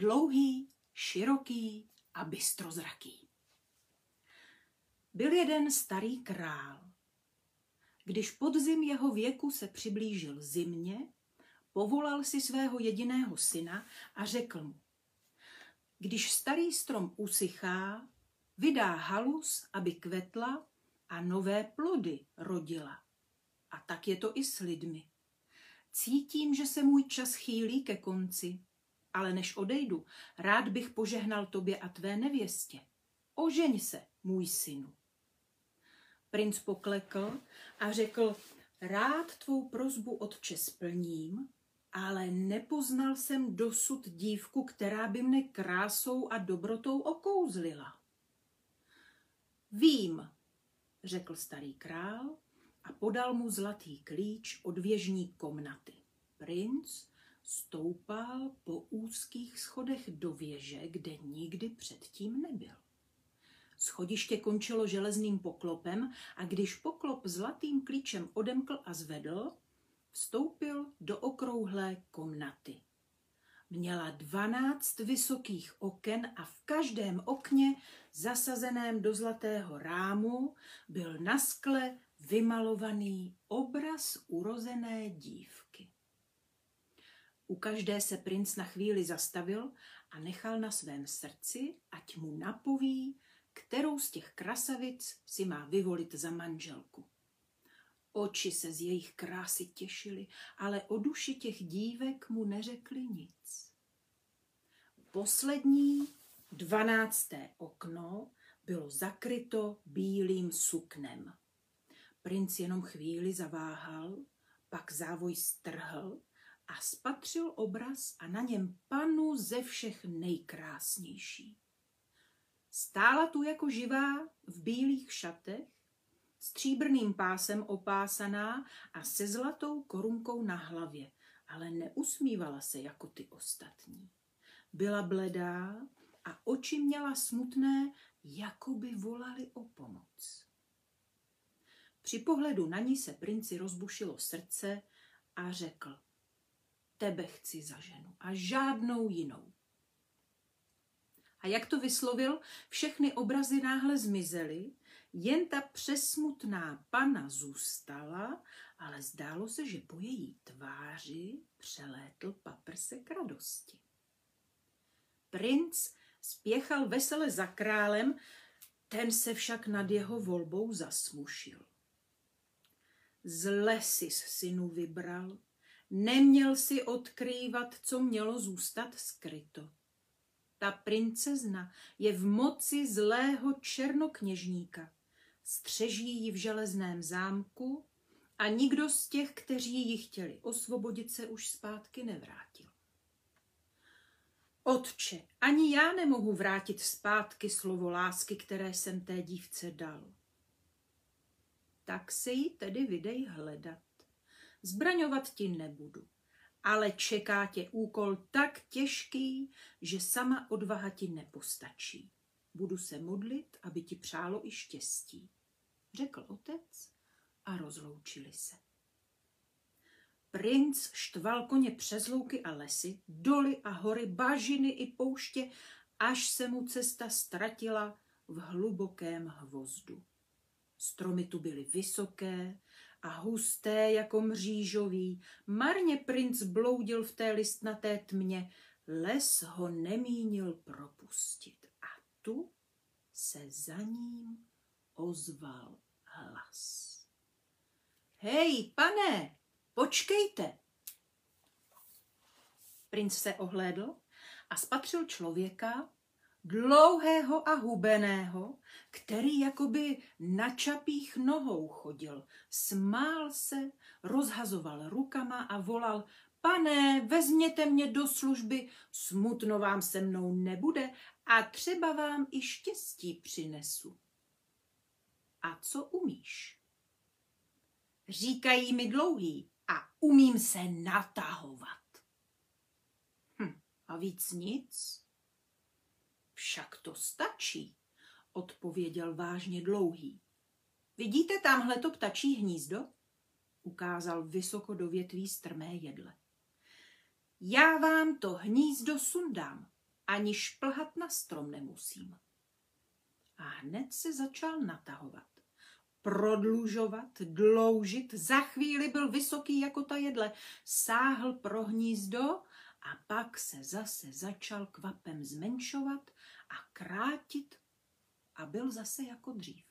dlouhý, široký a bystrozraký. Byl jeden starý král. Když podzim jeho věku se přiblížil zimě, povolal si svého jediného syna a řekl mu, když starý strom usychá, vydá halus, aby kvetla a nové plody rodila. A tak je to i s lidmi. Cítím, že se můj čas chýlí ke konci, ale než odejdu, rád bych požehnal tobě a tvé nevěstě. Ožeň se, můj synu. Princ poklekl a řekl, rád tvou prozbu otče splním, ale nepoznal jsem dosud dívku, která by mne krásou a dobrotou okouzlila. Vím, řekl starý král a podal mu zlatý klíč od věžní komnaty. Princ stoupal po úzkých schodech do věže, kde nikdy předtím nebyl. Schodiště končilo železným poklopem a když poklop zlatým klíčem odemkl a zvedl, vstoupil do okrouhlé komnaty. Měla dvanáct vysokých oken a v každém okně, zasazeném do zlatého rámu, byl na skle vymalovaný obraz urozené dívky. U každé se princ na chvíli zastavil a nechal na svém srdci, ať mu napoví, kterou z těch krasavic si má vyvolit za manželku. Oči se z jejich krásy těšily, ale o duši těch dívek mu neřekli nic. Poslední, dvanácté okno bylo zakryto bílým suknem. Princ jenom chvíli zaváhal, pak závoj strhl a spatřil obraz a na něm panu ze všech nejkrásnější. Stála tu jako živá v bílých šatech, stříbrným pásem opásaná a se zlatou korunkou na hlavě, ale neusmívala se jako ty ostatní. Byla bledá a oči měla smutné, jako by volali o pomoc. Při pohledu na ní se princi rozbušilo srdce a řekl, tebe chci za ženu a žádnou jinou. A jak to vyslovil, všechny obrazy náhle zmizely, jen ta přesmutná pana zůstala, ale zdálo se, že po její tváři přelétl paprsek radosti. Princ spěchal vesele za králem, ten se však nad jeho volbou zasmušil. Zle si synu vybral, neměl si odkrývat, co mělo zůstat skryto. Ta princezna je v moci zlého černokněžníka. Střeží ji v železném zámku a nikdo z těch, kteří ji chtěli osvobodit, se už zpátky nevrátil. Otče, ani já nemohu vrátit zpátky slovo lásky, které jsem té dívce dal. Tak se jí tedy vydej hledat. Zbraňovat ti nebudu ale čeká tě úkol tak těžký, že sama odvaha ti nepostačí. Budu se modlit, aby ti přálo i štěstí, řekl otec a rozloučili se. Princ štval koně přes louky a lesy, doly a hory, bažiny i pouště, až se mu cesta ztratila v hlubokém hvozdu. Stromy tu byly vysoké, a husté jako mřížový. Marně princ bloudil v té listnaté tmě, les ho nemínil propustit. A tu se za ním ozval hlas. Hej, pane, počkejte! Princ se ohlédl a spatřil člověka, dlouhého a hubeného, který jakoby na čapích nohou chodil. Smál se, rozhazoval rukama a volal, pane, vezměte mě do služby, smutno vám se mnou nebude a třeba vám i štěstí přinesu. A co umíš? Říkají mi dlouhý a umím se natahovat. Hm, a víc nic? Však to stačí, odpověděl vážně dlouhý. Vidíte tamhle to ptačí hnízdo? Ukázal vysoko do větví strmé jedle. Já vám to hnízdo sundám. ani šplhat na strom nemusím. A hned se začal natahovat. Prodlužovat, dloužit, za chvíli byl vysoký jako ta jedle, sáhl pro hnízdo a pak se zase začal kvapem zmenšovat a krátit a byl zase jako dřív.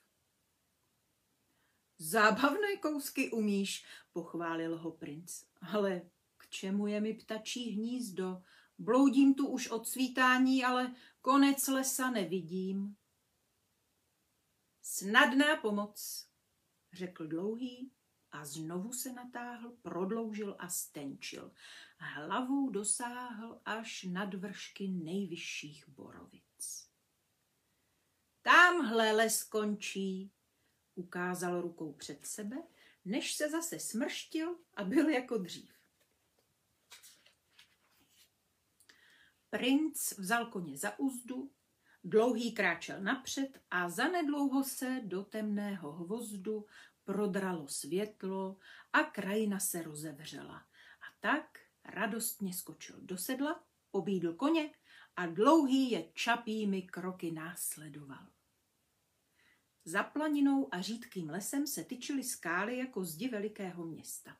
Zábavné kousky umíš, pochválil ho princ, ale k čemu je mi ptačí hnízdo? Bloudím tu už od svítání, ale konec lesa nevidím. Snadná pomoc, řekl dlouhý a znovu se natáhl, prodloužil a stenčil. Hlavou dosáhl až nad vršky nejvyšších borovic. Tamhle les končí, ukázal rukou před sebe, než se zase smrštil a byl jako dřív. Princ vzal koně za úzdu, dlouhý kráčel napřed a zanedlouho se do temného hvozdu prodralo světlo a krajina se rozevřela. A tak radostně skočil do sedla, obídl koně a dlouhý je čapými kroky následoval. Za planinou a řídkým lesem se tyčily skály jako zdi velikého města.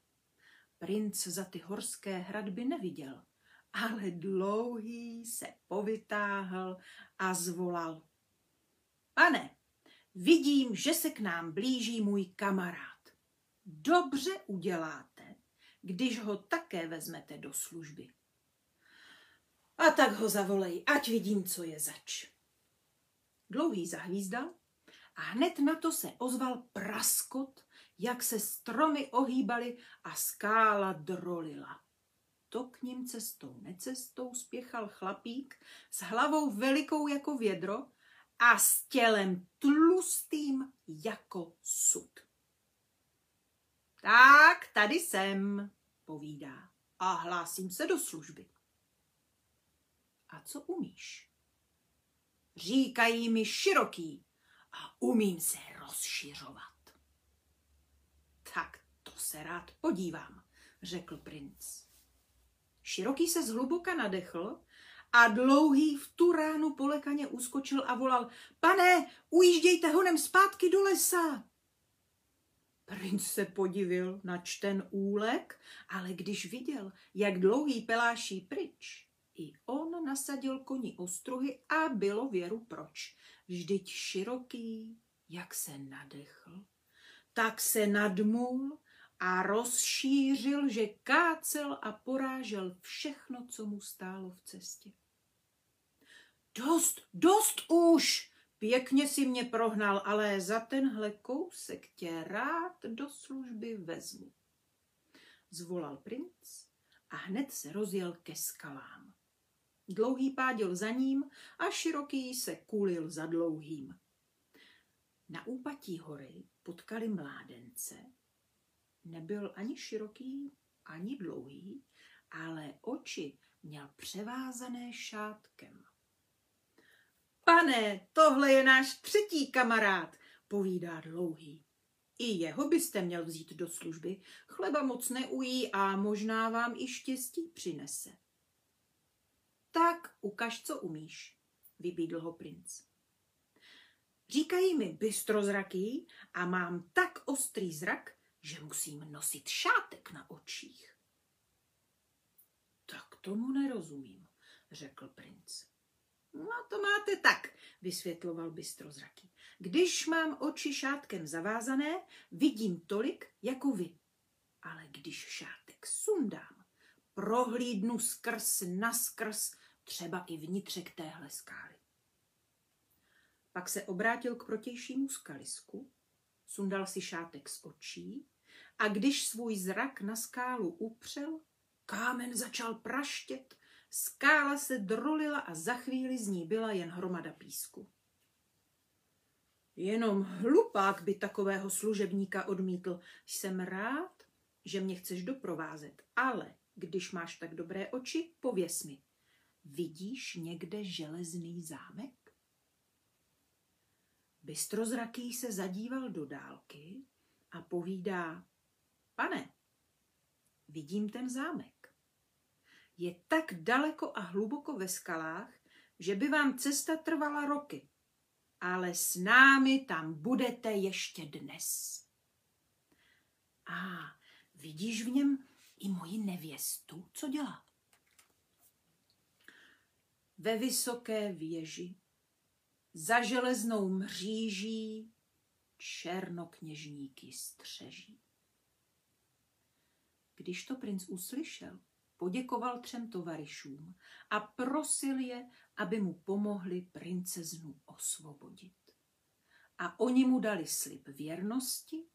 Princ za ty horské hradby neviděl, ale dlouhý se povytáhl a zvolal. Pane, vidím, že se k nám blíží můj kamarád. Dobře uděláte, když ho také vezmete do služby. A tak ho zavolej, ať vidím, co je zač. Dlouhý zahvízdal a hned na to se ozval praskot, jak se stromy ohýbaly a skála drolila. To k ním cestou necestou spěchal chlapík s hlavou velikou jako vědro a s tělem tlustým jako sud. Tak, tady jsem, povídá, a hlásím se do služby. A co umíš? Říkají mi široký, a umím se rozšiřovat. Tak to se rád podívám, řekl princ. Široký se zhluboka nadechl a dlouhý v tu ránu polekaně uskočil a volal, pane, ujíždějte honem zpátky do lesa. Princ se podivil na čten úlek, ale když viděl, jak dlouhý peláší pryč, i on nasadil koni ostruhy a bylo věru proč. Vždyť široký, jak se nadechl, tak se nadmul a rozšířil, že kácel a porážel všechno, co mu stálo v cestě. Dost, dost už! Pěkně si mě prohnal, ale za tenhle kousek tě rád do služby vezmu. Zvolal princ a hned se rozjel ke skalám. Dlouhý pádil za ním a široký se kulil za dlouhým. Na úpatí hory potkali mládence. Nebyl ani široký, ani dlouhý, ale oči měl převázané šátkem. Pane, tohle je náš třetí kamarád, povídá dlouhý. I jeho byste měl vzít do služby. Chleba moc neují a možná vám i štěstí přinese. Tak ukaž, co umíš, vybídl ho princ. Říkají mi bystrozraký a mám tak ostrý zrak, že musím nosit šátek na očích. Tak tomu nerozumím, řekl princ. No to máte tak, vysvětloval bystrozraký. Když mám oči šátkem zavázané, vidím tolik jako vy. Ale když šátek sundám, prohlídnu skrz naskrz třeba i vnitřek téhle skály. Pak se obrátil k protějšímu skalisku, sundal si šátek z očí a když svůj zrak na skálu upřel, kámen začal praštět, skála se drolila a za chvíli z ní byla jen hromada písku. Jenom hlupák by takového služebníka odmítl. Jsem rád, že mě chceš doprovázet, ale když máš tak dobré oči, pověs mi, vidíš někde železný zámek? Bystrozraký se zadíval do dálky a povídá, pane, vidím ten zámek. Je tak daleko a hluboko ve skalách, že by vám cesta trvala roky, ale s námi tam budete ještě dnes. A vidíš v něm i moji nevěstu, co dělá? Ve vysoké věži, za železnou mříží, černokněžníky střeží. Když to princ uslyšel, poděkoval třem tovarišům a prosil je, aby mu pomohli princeznu osvobodit. A oni mu dali slib věrnosti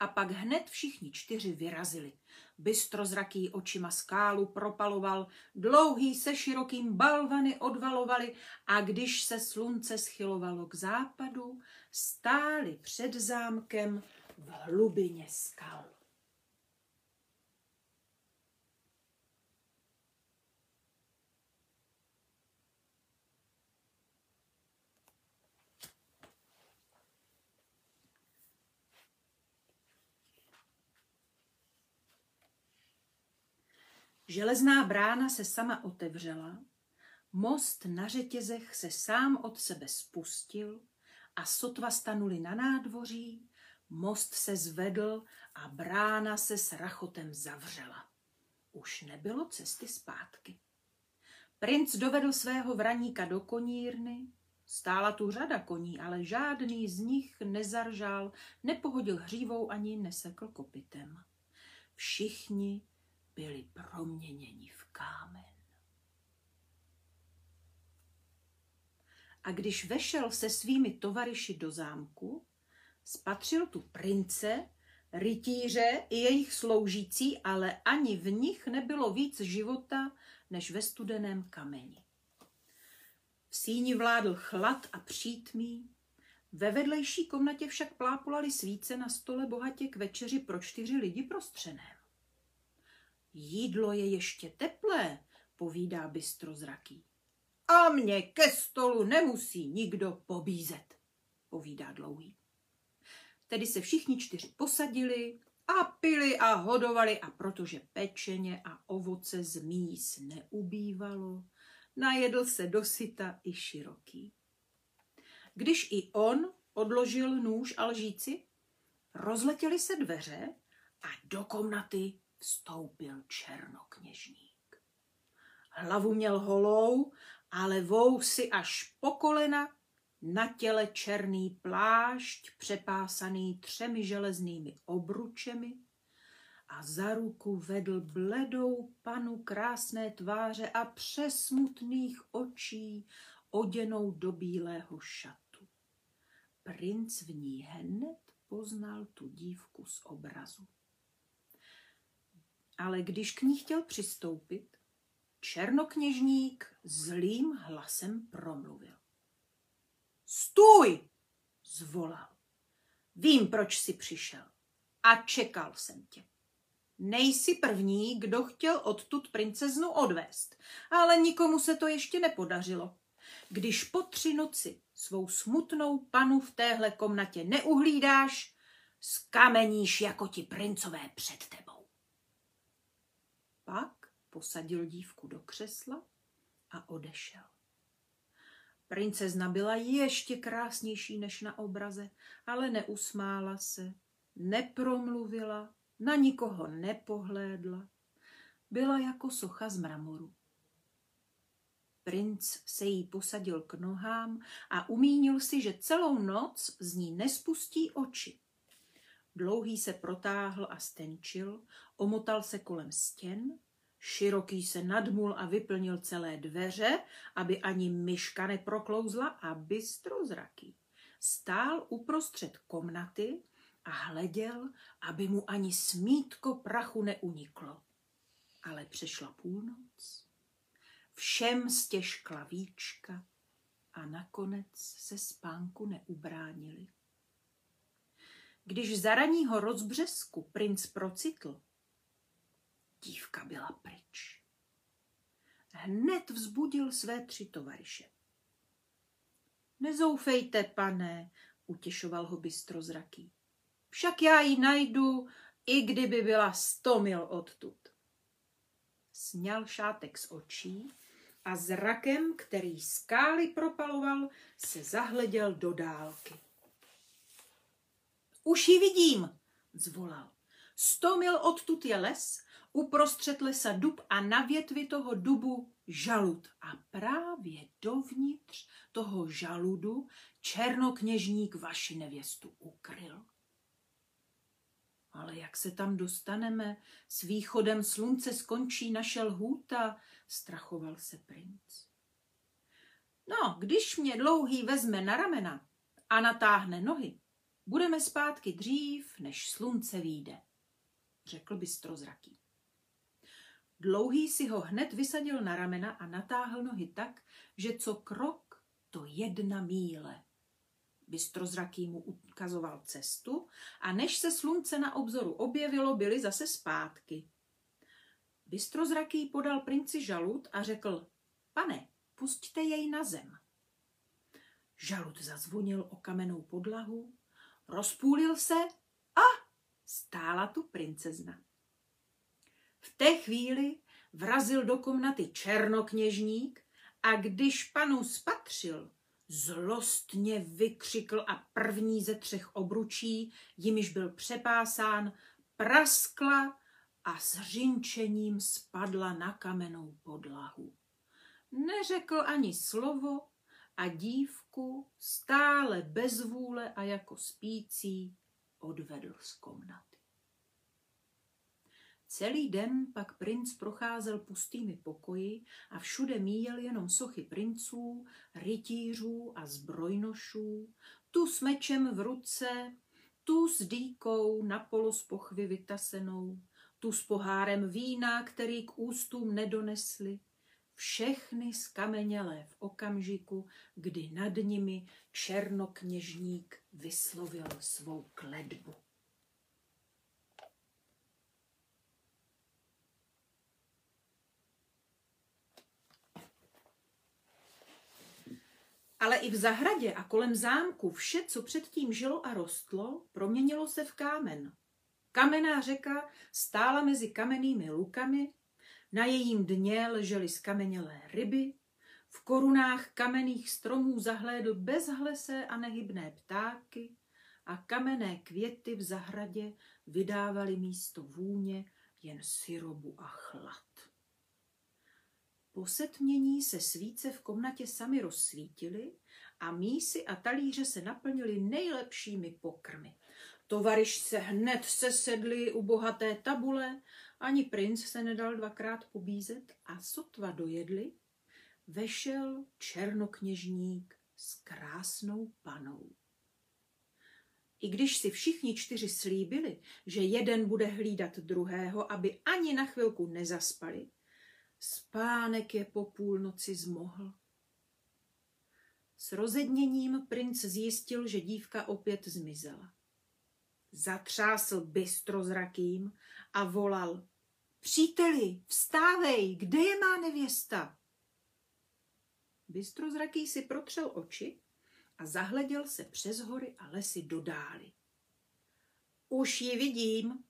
a pak hned všichni čtyři vyrazili. Bystrozraký očima skálu propaloval, dlouhý se širokým balvany odvalovali a když se slunce schylovalo k západu, stáli před zámkem v hlubině skal. Železná brána se sama otevřela, most na řetězech se sám od sebe spustil a sotva stanuli na nádvoří, most se zvedl a brána se s rachotem zavřela. Už nebylo cesty zpátky. Princ dovedl svého vraníka do konírny, Stála tu řada koní, ale žádný z nich nezaržál, nepohodil hřívou ani nesekl kopitem. Všichni byli proměněni v kámen. A když vešel se svými tovariši do zámku, spatřil tu prince, rytíře i jejich sloužící, ale ani v nich nebylo víc života, než ve studeném kameni. V síni vládl chlad a přítmí, ve vedlejší komnatě však plápolaly svíce na stole bohatě k večeři pro čtyři lidi prostřeném. Jídlo je ještě teplé, povídá bystrozraký. A mě ke stolu nemusí nikdo pobízet, povídá dlouhý. Tedy se všichni čtyři posadili a pili a hodovali a protože pečeně a ovoce z míz neubývalo, najedl se dosyta i široký. Když i on odložil nůž a lžíci, rozletěly se dveře a do komnaty vstoupil černokněžník. Hlavu měl holou, ale vousy až po kolena, na těle černý plášť přepásaný třemi železnými obručemi a za ruku vedl bledou panu krásné tváře a přesmutných očí oděnou do bílého šatu. Princ v ní hned poznal tu dívku z obrazu ale když k ní chtěl přistoupit, černokněžník zlým hlasem promluvil. Stůj! zvolal. Vím, proč jsi přišel. A čekal jsem tě. Nejsi první, kdo chtěl odtud princeznu odvést, ale nikomu se to ještě nepodařilo. Když po tři noci svou smutnou panu v téhle komnatě neuhlídáš, skameníš jako ti princové před tebou. Pak posadil dívku do křesla a odešel. Princezna byla ještě krásnější než na obraze, ale neusmála se, nepromluvila, na nikoho nepohlédla. Byla jako socha z mramoru. Princ se jí posadil k nohám a umínil si, že celou noc z ní nespustí oči. Dlouhý se protáhl a stenčil, omotal se kolem stěn, široký se nadmul a vyplnil celé dveře, aby ani myška neproklouzla a bystrozraký. Stál uprostřed komnaty a hleděl, aby mu ani smítko prachu neuniklo. Ale přešla půlnoc, všem stěžkla víčka a nakonec se spánku neubránili. Když za raního rozbřesku princ procitl, dívka byla pryč. Hned vzbudil své tři tovariše. Nezoufejte, pane, utěšoval ho bystrozraký. Však já ji najdu, i kdyby byla sto mil odtud. Sněl šátek z očí a zrakem, který skály propaloval, se zahleděl do dálky. Už ji vidím, zvolal. Sto mil odtud je les, uprostřed lesa dub a na větvi toho dubu žalud. A právě dovnitř toho žaludu černokněžník vaši nevěstu ukryl. Ale jak se tam dostaneme? S východem slunce skončí naše lhůta, strachoval se princ. No, když mě dlouhý vezme na ramena a natáhne nohy, budeme zpátky dřív, než slunce výjde, řekl bystrozraký. Dlouhý si ho hned vysadil na ramena a natáhl nohy tak, že co krok, to jedna míle. Bystrozraký mu ukazoval cestu a než se slunce na obzoru objevilo, byli zase zpátky. Bystrozraký podal princi žalud a řekl, pane, pusťte jej na zem. Žalud zazvonil o kamennou podlahu, rozpůlil se a stála tu princezna. V té chvíli vrazil do komnaty černokněžník a když panu spatřil, zlostně vykřikl a první ze třech obručí, jimiž byl přepásán, praskla a s řinčením spadla na kamennou podlahu. Neřekl ani slovo a dívku stále bez vůle a jako spící odvedl z komnaty. Celý den pak princ procházel pustými pokoji a všude míjel jenom sochy princů, rytířů a zbrojnošů, tu s mečem v ruce, tu s dýkou na polo z pochvy vytasenou, tu s pohárem vína, který k ústům nedonesli, všechny skamenělé v okamžiku, kdy nad nimi černokněžník vyslovil svou kledbu. Ale i v zahradě a kolem zámku vše, co předtím žilo a rostlo, proměnilo se v kámen. Kamenná řeka stála mezi kamennými lukami, na jejím dně ležely skamenělé ryby, v korunách kamenných stromů zahlédl bezhlesé a nehybné ptáky a kamenné květy v zahradě vydávaly místo vůně jen syrobu a chlad. Po setmění se svíce v komnatě sami rozsvítily a mísy a talíře se naplnily nejlepšími pokrmy. Tovariš se hned sesedli u bohaté tabule, ani princ se nedal dvakrát pobízet a sotva dojedli, vešel černokněžník s krásnou panou. I když si všichni čtyři slíbili, že jeden bude hlídat druhého, aby ani na chvilku nezaspali, spánek je po půlnoci zmohl. S rozedněním princ zjistil, že dívka opět zmizela. Zatřásl bystrozrakým a volal. Příteli, vstávej, kde je má nevěsta? Bystrozraký si protřel oči a zahleděl se přes hory a lesy do dály. Už ji vidím,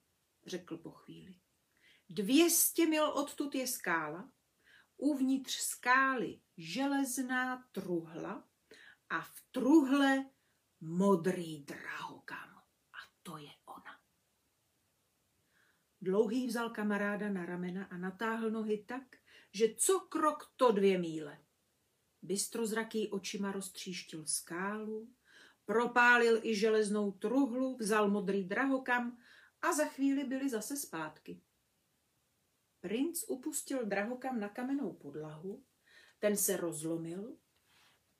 řekl po chvíli. Dvěstě mil odtud je skála, uvnitř skály železná truhla a v truhle modrý drahokam. A to je. Dlouhý vzal kamaráda na ramena a natáhl nohy tak, že co krok to dvě míle. Bystrozraký očima roztříštil skálu, propálil i železnou truhlu, vzal modrý drahokam a za chvíli byli zase zpátky. Princ upustil drahokam na kamennou podlahu, ten se rozlomil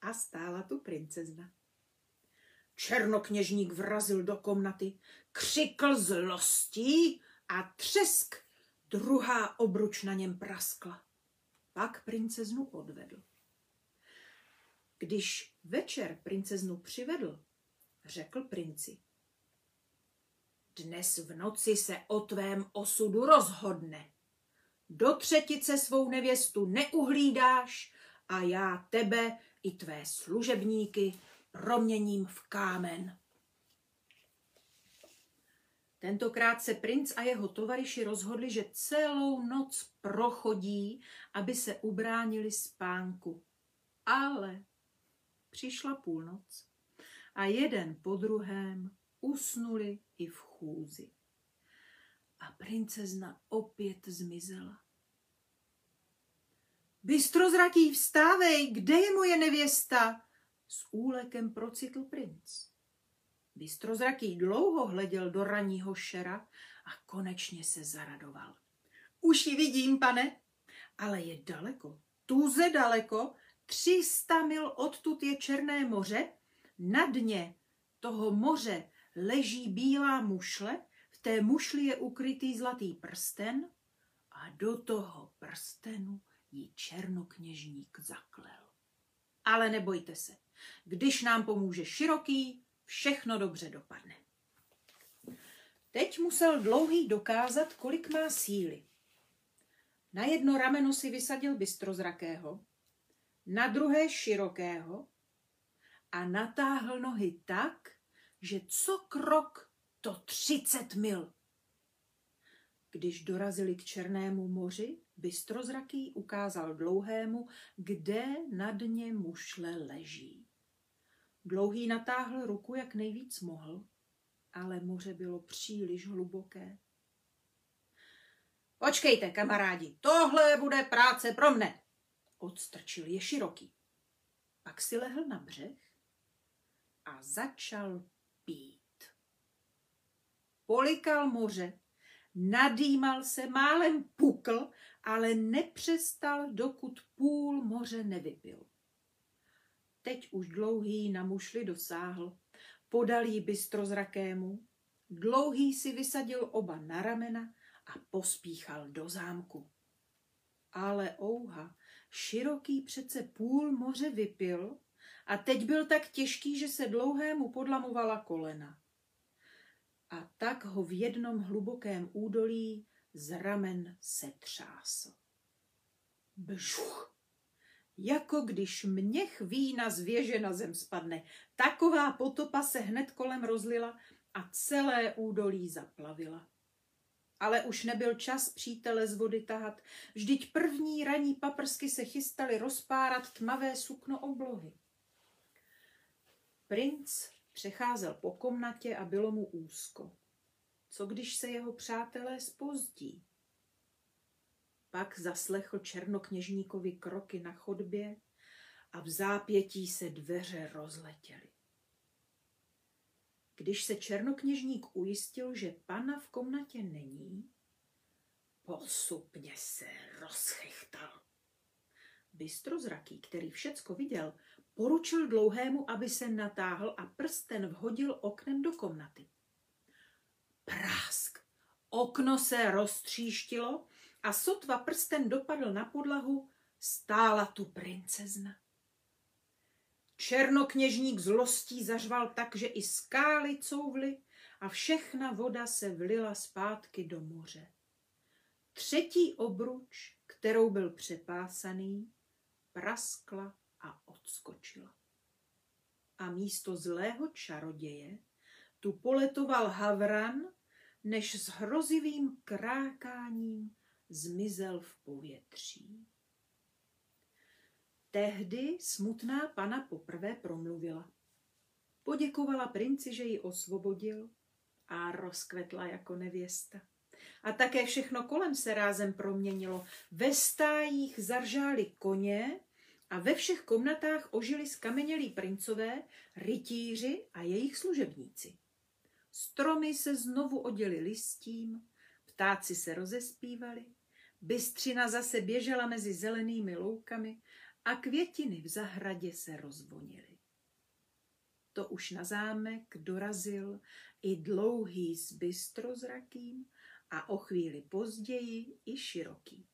a stála tu princezna. Černokněžník vrazil do komnaty, křikl zlostí a třesk, druhá obruč na něm praskla. Pak princeznu odvedl. Když večer princeznu přivedl, řekl princi. Dnes v noci se o tvém osudu rozhodne. Do třetice svou nevěstu neuhlídáš a já tebe i tvé služebníky proměním v kámen. Tentokrát se princ a jeho tovariši rozhodli, že celou noc prochodí, aby se ubránili spánku. Ale přišla půlnoc a jeden po druhém usnuli i v chůzi. A princezna opět zmizela. Bystrozraký, vstávej, kde je moje nevěsta? S úlekem procitl princ. Bystrozraký dlouho hleděl do raního šera a konečně se zaradoval. Už ji vidím, pane, ale je daleko, tuze daleko, 300 mil odtud je Černé moře, na dně toho moře leží bílá mušle, v té mušli je ukrytý zlatý prsten a do toho prstenu ji černokněžník zaklel. Ale nebojte se, když nám pomůže široký, všechno dobře dopadne. Teď musel dlouhý dokázat, kolik má síly. Na jedno rameno si vysadil bystrozrakého, na druhé širokého a natáhl nohy tak, že co krok to třicet mil. Když dorazili k Černému moři, bystrozraký ukázal dlouhému, kde na dně mušle leží. Dlouhý natáhl ruku, jak nejvíc mohl, ale moře bylo příliš hluboké. Počkejte, kamarádi, tohle bude práce pro mne, odstrčil je široký. Pak si lehl na břeh a začal pít. Polikal moře, nadýmal se, málem pukl, ale nepřestal, dokud půl moře nevypil. Teď už dlouhý na mušli dosáhl, podal jí bystrozrakému, dlouhý si vysadil oba na ramena a pospíchal do zámku. Ale ouha, široký přece půl moře vypil a teď byl tak těžký, že se dlouhému podlamovala kolena. A tak ho v jednom hlubokém údolí z ramen se třásl. Bžuch! Jako když měch vína z věže na zem spadne. Taková potopa se hned kolem rozlila a celé údolí zaplavila. Ale už nebyl čas přítele z vody tahat, vždyť první raní paprsky se chystaly rozpárat tmavé sukno oblohy. Princ přecházel po komnatě a bylo mu úzko. Co když se jeho přátelé spozdí? Pak zaslechl černokněžníkovi kroky na chodbě a v zápětí se dveře rozletěly. Když se černokněžník ujistil, že pana v komnatě není, posupně se rozchechtal. Bystrozraký, který všecko viděl, poručil dlouhému, aby se natáhl a prsten vhodil oknem do komnaty. Prásk! Okno se roztříštilo a sotva prsten dopadl na podlahu, stála tu princezna. Černokněžník zlostí zařval tak, že i skály couvly a všechna voda se vlila zpátky do moře. Třetí obruč, kterou byl přepásaný, praskla a odskočila. A místo zlého čaroděje tu poletoval havran, než s hrozivým krákáním zmizel v povětří. Tehdy smutná pana poprvé promluvila. Poděkovala princi, že ji osvobodil a rozkvetla jako nevěsta. A také všechno kolem se rázem proměnilo. Ve stájích zaržáli koně a ve všech komnatách ožili skamenělí princové, rytíři a jejich služebníci. Stromy se znovu oděly listím, ptáci se rozespívali, bystřina zase běžela mezi zelenými loukami a květiny v zahradě se rozvonily. To už na zámek dorazil i dlouhý s bystrozrakým a o chvíli později i široký.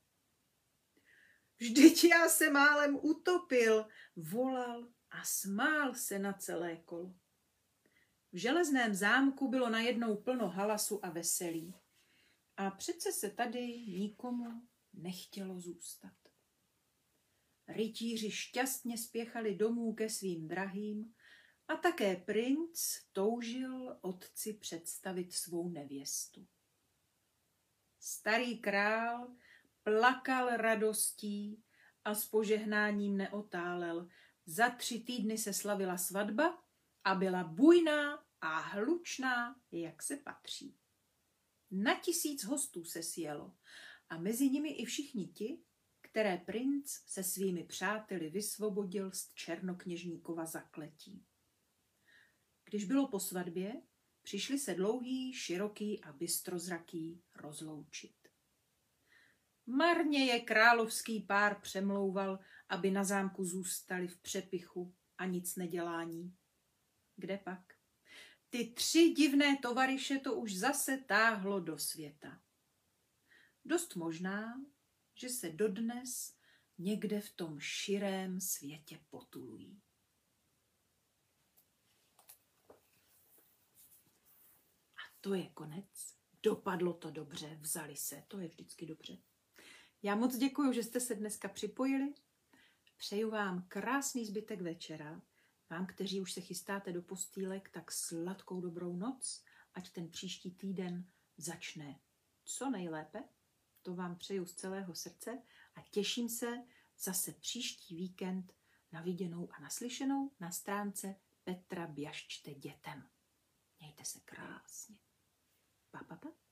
Vždyť já se málem utopil, volal a smál se na celé kolo. V železném zámku bylo najednou plno halasu a veselí. A přece se tady nikomu nechtělo zůstat. Rytíři šťastně spěchali domů ke svým drahým A také princ toužil otci představit svou nevěstu. Starý král plakal radostí a s požehnáním neotálel. Za tři týdny se slavila svatba a byla bujná a hlučná, jak se patří. Na tisíc hostů se sjelo a mezi nimi i všichni ti, které princ se svými přáteli vysvobodil z černokněžníkova zakletí. Když bylo po svatbě, přišli se dlouhý, široký a bystrozraký rozloučit. Marně je královský pár přemlouval, aby na zámku zůstali v přepichu a nic nedělání. Kde pak? Ty tři divné tovaryše to už zase táhlo do světa. Dost možná, že se dodnes někde v tom širém světě potulují. A to je konec. Dopadlo to dobře, vzali se, to je vždycky dobře. Já moc děkuji, že jste se dneska připojili. Přeju vám krásný zbytek večera. Vám, kteří už se chystáte do postýlek, tak sladkou dobrou noc, ať ten příští týden začne co nejlépe. To vám přeju z celého srdce a těším se zase příští víkend na viděnou a naslyšenou na stránce Petra Běžčte dětem. Mějte se krásně. Pa, pa, pa.